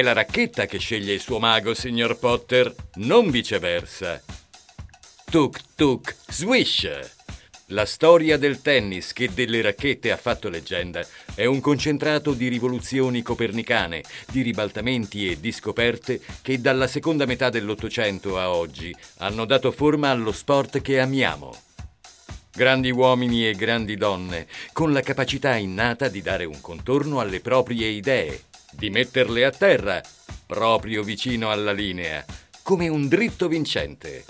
È la racchetta che sceglie il suo mago, signor Potter, non viceversa. Tuk tuk swish! La storia del tennis che delle racchette ha fatto leggenda è un concentrato di rivoluzioni copernicane, di ribaltamenti e di scoperte che dalla seconda metà dell'Ottocento a oggi hanno dato forma allo sport che amiamo. Grandi uomini e grandi donne, con la capacità innata di dare un contorno alle proprie idee, di metterle a terra, proprio vicino alla linea, come un dritto vincente.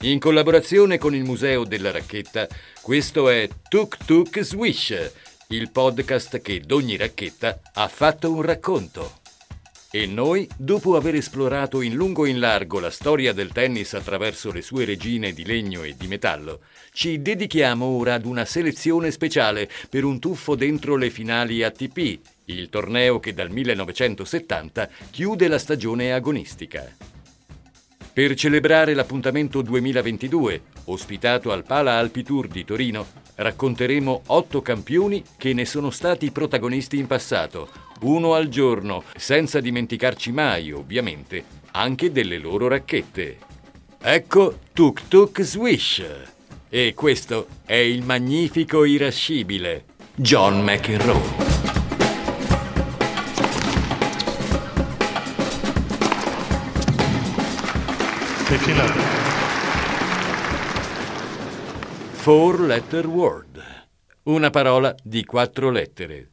In collaborazione con il Museo della Racchetta, questo è Tuk Tuk Swish, il podcast che d'ogni racchetta ha fatto un racconto. E noi, dopo aver esplorato in lungo e in largo la storia del tennis attraverso le sue regine di legno e di metallo, ci dedichiamo ora ad una selezione speciale per un tuffo dentro le finali ATP, il torneo che dal 1970 chiude la stagione agonistica. Per celebrare l'appuntamento 2022, ospitato al Pala Alpi Tour di Torino, racconteremo otto campioni che ne sono stati protagonisti in passato, uno al giorno, senza dimenticarci mai, ovviamente, anche delle loro racchette. Ecco Tuk Tuk Swish. E questo è il magnifico irascibile John McEnroe. Four letter word. Una parola di quattro lettere.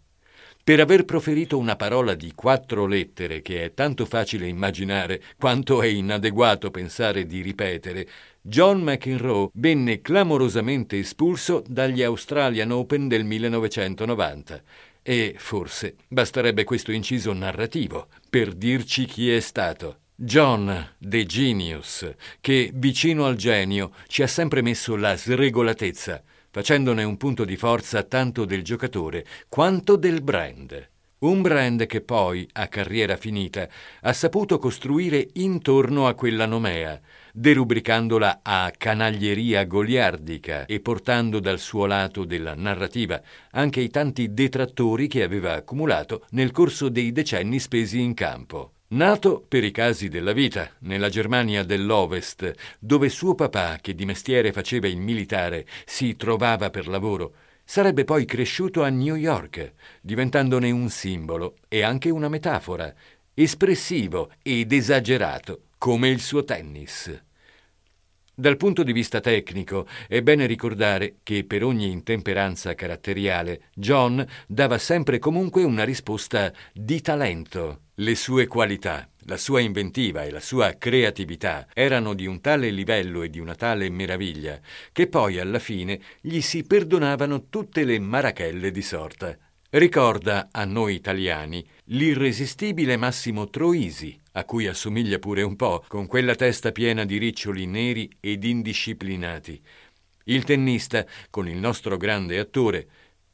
Per aver proferito una parola di quattro lettere che è tanto facile immaginare quanto è inadeguato pensare di ripetere, John McEnroe venne clamorosamente espulso dagli Australian Open del 1990. E forse basterebbe questo inciso narrativo per dirci chi è stato. John, The Genius, che vicino al genio ci ha sempre messo la sregolatezza, facendone un punto di forza tanto del giocatore quanto del brand. Un brand che poi, a carriera finita, ha saputo costruire intorno a quella nomea, derubricandola a canaglieria goliardica e portando dal suo lato della narrativa anche i tanti detrattori che aveva accumulato nel corso dei decenni spesi in campo. Nato per i casi della vita nella Germania dell'Ovest, dove suo papà, che di mestiere faceva il militare, si trovava per lavoro, sarebbe poi cresciuto a New York, diventandone un simbolo e anche una metafora, espressivo ed esagerato come il suo tennis. Dal punto di vista tecnico è bene ricordare che per ogni intemperanza caratteriale John dava sempre comunque una risposta di talento. Le sue qualità, la sua inventiva e la sua creatività erano di un tale livello e di una tale meraviglia che poi alla fine gli si perdonavano tutte le marachelle di sorta. Ricorda a noi italiani l'irresistibile Massimo Troisi, a cui assomiglia pure un po', con quella testa piena di riccioli neri ed indisciplinati. Il tennista, con il nostro grande attore,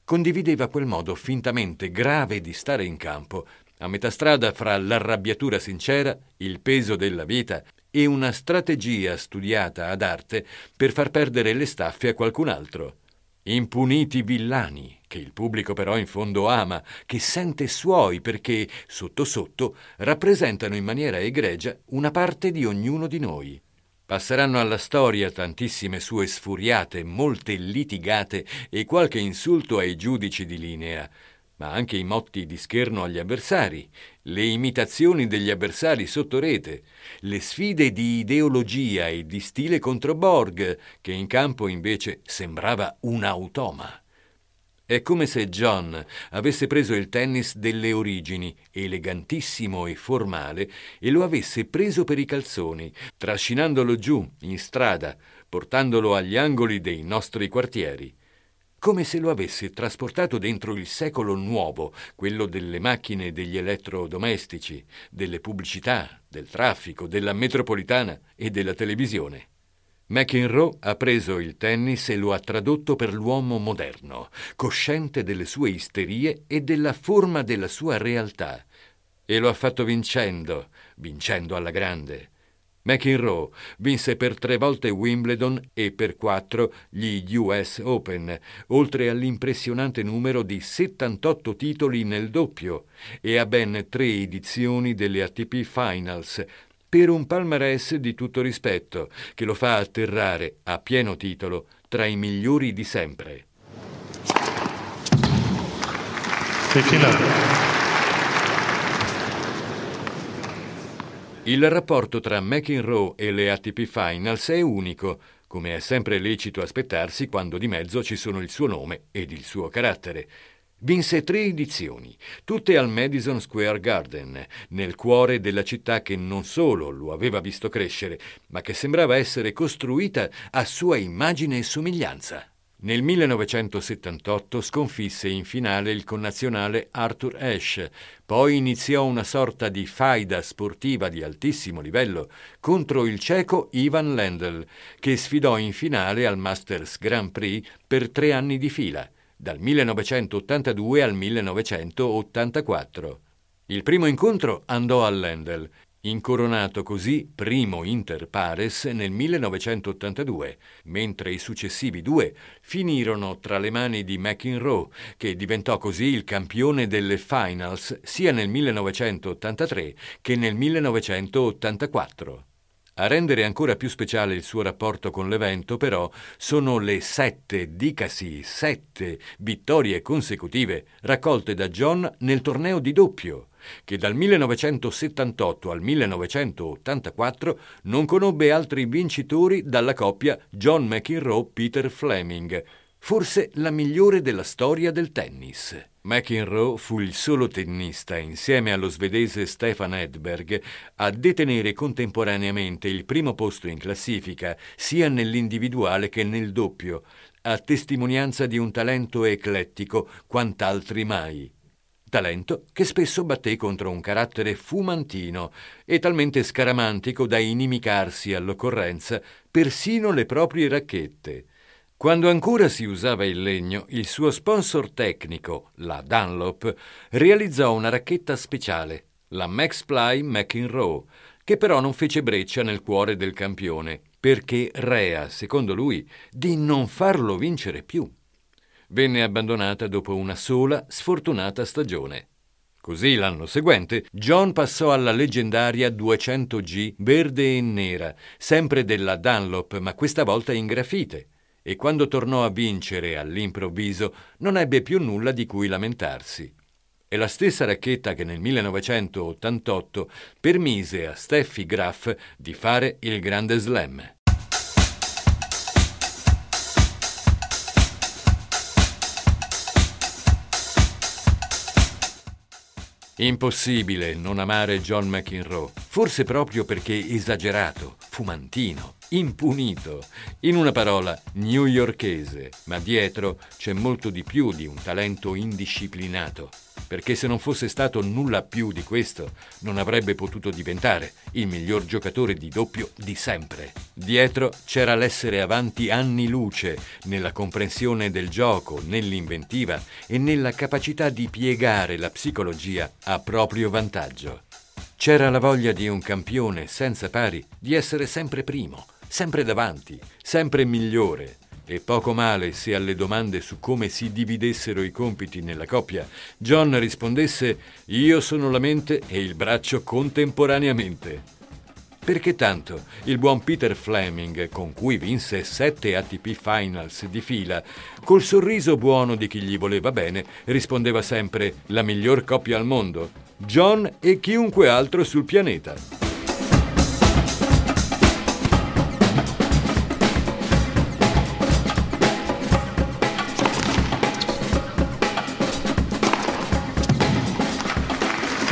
condivideva quel modo fintamente grave di stare in campo, a metà strada fra l'arrabbiatura sincera, il peso della vita e una strategia studiata ad arte per far perdere le staffe a qualcun altro. Impuniti villani, che il pubblico però in fondo ama, che sente suoi perché, sotto sotto, rappresentano in maniera egregia una parte di ognuno di noi. Passeranno alla storia tantissime sue sfuriate, molte litigate e qualche insulto ai giudici di linea, ma anche i motti di scherno agli avversari, le imitazioni degli avversari sotto rete, le sfide di ideologia e di stile contro Borg, che in campo invece sembrava un automa. È come se John avesse preso il tennis delle origini, elegantissimo e formale, e lo avesse preso per i calzoni, trascinandolo giù, in strada, portandolo agli angoli dei nostri quartieri. Come se lo avesse trasportato dentro il secolo nuovo, quello delle macchine e degli elettrodomestici, delle pubblicità, del traffico, della metropolitana e della televisione. McEnroe ha preso il tennis e lo ha tradotto per l'uomo moderno, cosciente delle sue isterie e della forma della sua realtà. E lo ha fatto vincendo, vincendo alla grande. McEnroe vinse per tre volte Wimbledon e per quattro gli US Open, oltre all'impressionante numero di 78 titoli nel doppio e a ben tre edizioni delle ATP Finals, per un palmarès di tutto rispetto, che lo fa atterrare a pieno titolo tra i migliori di sempre. Il rapporto tra McEnroe e le ATP Finals è unico, come è sempre lecito aspettarsi quando di mezzo ci sono il suo nome ed il suo carattere. Vinse tre edizioni, tutte al Madison Square Garden, nel cuore della città che non solo lo aveva visto crescere, ma che sembrava essere costruita a sua immagine e somiglianza. Nel 1978 sconfisse in finale il connazionale Arthur Ashe, poi iniziò una sorta di faida sportiva di altissimo livello contro il ceco Ivan Lendl, che sfidò in finale al Masters Grand Prix per tre anni di fila dal 1982 al 1984. Il primo incontro andò a Lendl, incoronato così primo inter pares nel 1982, mentre i successivi due finirono tra le mani di McEnroe, che diventò così il campione delle finals sia nel 1983 che nel 1984. A rendere ancora più speciale il suo rapporto con l'evento, però, sono le sette, dicasi sette, vittorie consecutive raccolte da John nel torneo di doppio, che dal 1978 al 1984 non conobbe altri vincitori dalla coppia John McEnroe-Peter Fleming, forse la migliore della storia del tennis. McEnroe fu il solo tennista, insieme allo svedese Stefan Edberg, a detenere contemporaneamente il primo posto in classifica, sia nell'individuale che nel doppio, a testimonianza di un talento eclettico quant'altri mai. Talento che spesso batté contro un carattere fumantino e talmente scaramantico da inimicarsi all'occorrenza persino le proprie racchette. Quando ancora si usava il legno, il suo sponsor tecnico, la Dunlop, realizzò una racchetta speciale, la Max Ply McEnroe, che però non fece breccia nel cuore del campione, perché rea, secondo lui, di non farlo vincere più. Venne abbandonata dopo una sola sfortunata stagione. Così l'anno seguente John passò alla leggendaria 200G verde e nera, sempre della Dunlop, ma questa volta in grafite e quando tornò a vincere all'improvviso non ebbe più nulla di cui lamentarsi. È la stessa racchetta che nel 1988 permise a Steffi Graf di fare il Grande Slam. Impossibile non amare John McEnroe, forse proprio perché esagerato, fumantino, impunito, in una parola newyorkese, ma dietro c'è molto di più di un talento indisciplinato, perché se non fosse stato nulla più di questo, non avrebbe potuto diventare il miglior giocatore di doppio di sempre. Dietro c'era l'essere avanti anni luce nella comprensione del gioco, nell'inventiva e nella capacità di piegare la psicologia a proprio vantaggio. C'era la voglia di un campione senza pari di essere sempre primo, sempre davanti, sempre migliore. E poco male se alle domande su come si dividessero i compiti nella coppia, John rispondesse Io sono la mente e il braccio contemporaneamente. Perché tanto il buon Peter Fleming, con cui vinse sette ATP Finals di fila, col sorriso buono di chi gli voleva bene, rispondeva sempre la miglior coppia al mondo, John e chiunque altro sul pianeta.